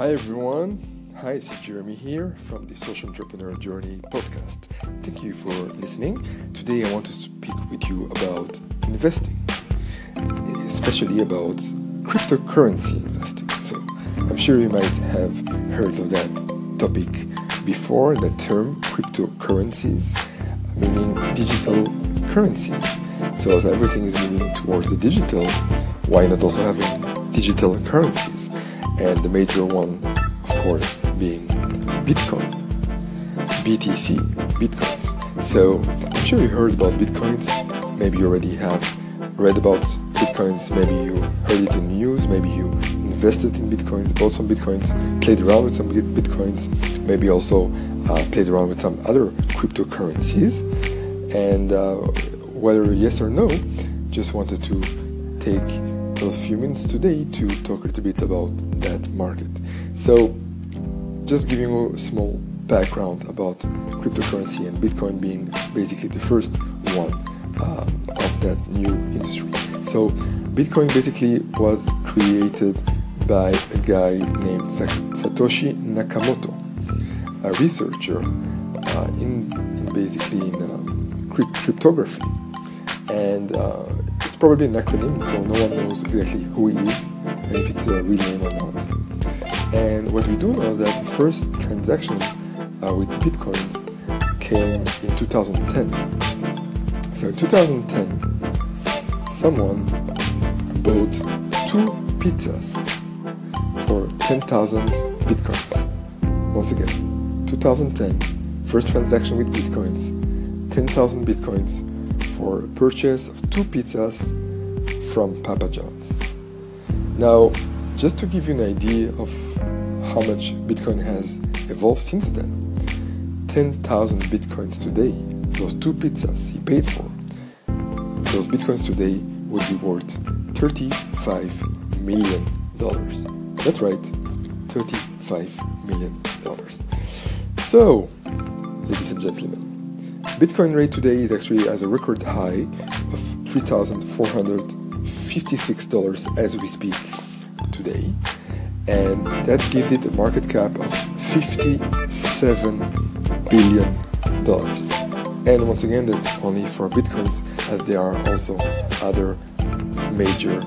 Hi everyone. Hi, it's Jeremy here from the Social Entrepreneur Journey podcast. Thank you for listening. Today I want to speak with you about investing, especially about cryptocurrency investing. So I'm sure you might have heard of that topic before, the term cryptocurrencies, meaning digital currencies. So as everything is moving towards the digital, why not also having digital currencies? And the major one, of course, being Bitcoin, BTC, Bitcoins. So I'm sure you heard about Bitcoins. Maybe you already have read about Bitcoins. Maybe you heard it in news. Maybe you invested in Bitcoins, bought some Bitcoins, played around with some Bitcoins. Maybe also uh, played around with some other cryptocurrencies. And uh, whether yes or no, just wanted to take those few minutes today to talk a little bit about that market. So, just giving you a small background about cryptocurrency and Bitcoin being basically the first one uh, of that new industry. So, Bitcoin basically was created by a guy named Satoshi Nakamoto, a researcher uh, in, in, basically in um, cryptography and uh, probably an acronym, so no one knows exactly who he is and if it's a real name or not. And what we do know is that the first transaction uh, with bitcoins came in 2010. So in 2010, someone bought two pizzas for 10,000 bitcoins. Once again, 2010, first transaction with bitcoins, 10,000 bitcoins for purchase of two pizzas from Papa John's. Now, just to give you an idea of how much Bitcoin has evolved since then, 10,000 Bitcoins today, those two pizzas he paid for, those Bitcoins today would be worth 35 million dollars. That's right, 35 million dollars. So, ladies and gentlemen, Bitcoin rate today is actually at a record high of $3,456 as we speak today. And that gives it a market cap of $57 billion. And once again, that's only for Bitcoins, as there are also other major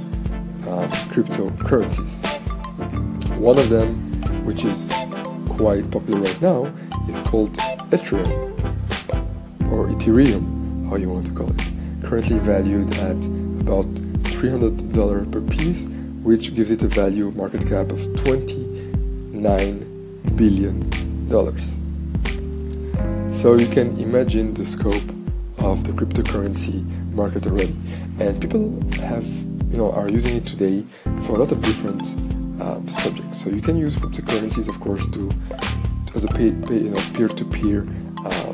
uh, cryptocurrencies. One of them, which is quite popular right now, is called Ethereum or Ethereum, how you want to call it, currently valued at about $300 per piece, which gives it a value market cap of $29 billion. So you can imagine the scope of the cryptocurrency market already. And people have, you know, are using it today for a lot of different um, subjects. So you can use cryptocurrencies, of course, to as a pay, pay you know, peer-to-peer um,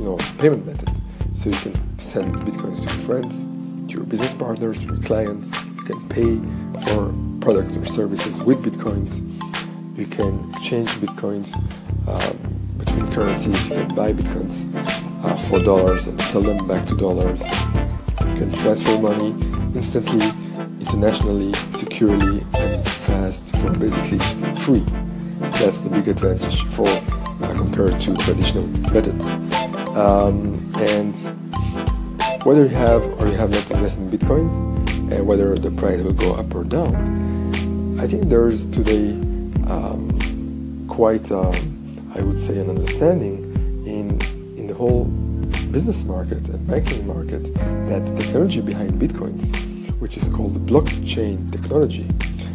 you know payment method. So you can send bitcoins to your friends, to your business partners, to your clients. You can pay for products or services with bitcoins. You can exchange bitcoins um, between currencies. You can buy bitcoins uh, for dollars and sell them back to dollars. You can transfer money instantly, internationally, securely, and fast for basically free. That's the big advantage for uh, compared to traditional methods. Um, and whether you have or you have not invested in Bitcoin, and whether the price will go up or down, I think there's today um, quite, uh, I would say, an understanding in in the whole business market and banking market that the technology behind Bitcoins, which is called blockchain technology,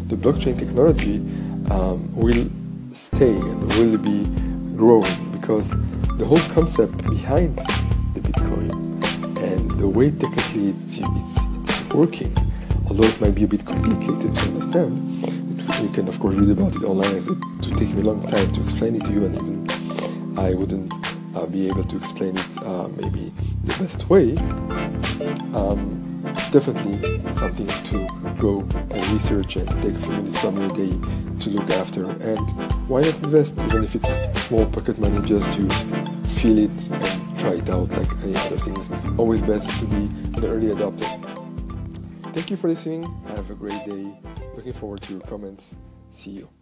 the blockchain technology um, will stay and will be growing because the whole concept behind the Bitcoin and the way technically it's, it's, it's working, although it might be a bit complicated to understand, you can of course read about it online as it would take me a long time to explain it to you and even I wouldn't uh, be able to explain it uh, maybe the best way. Um, definitely something to go and research and take a few minutes day to look after and why not invest even if it's small pocket money just to feel it and try it out like any other things. Always best to be an early adopter. Thank you for listening. Have a great day. Looking forward to your comments. See you.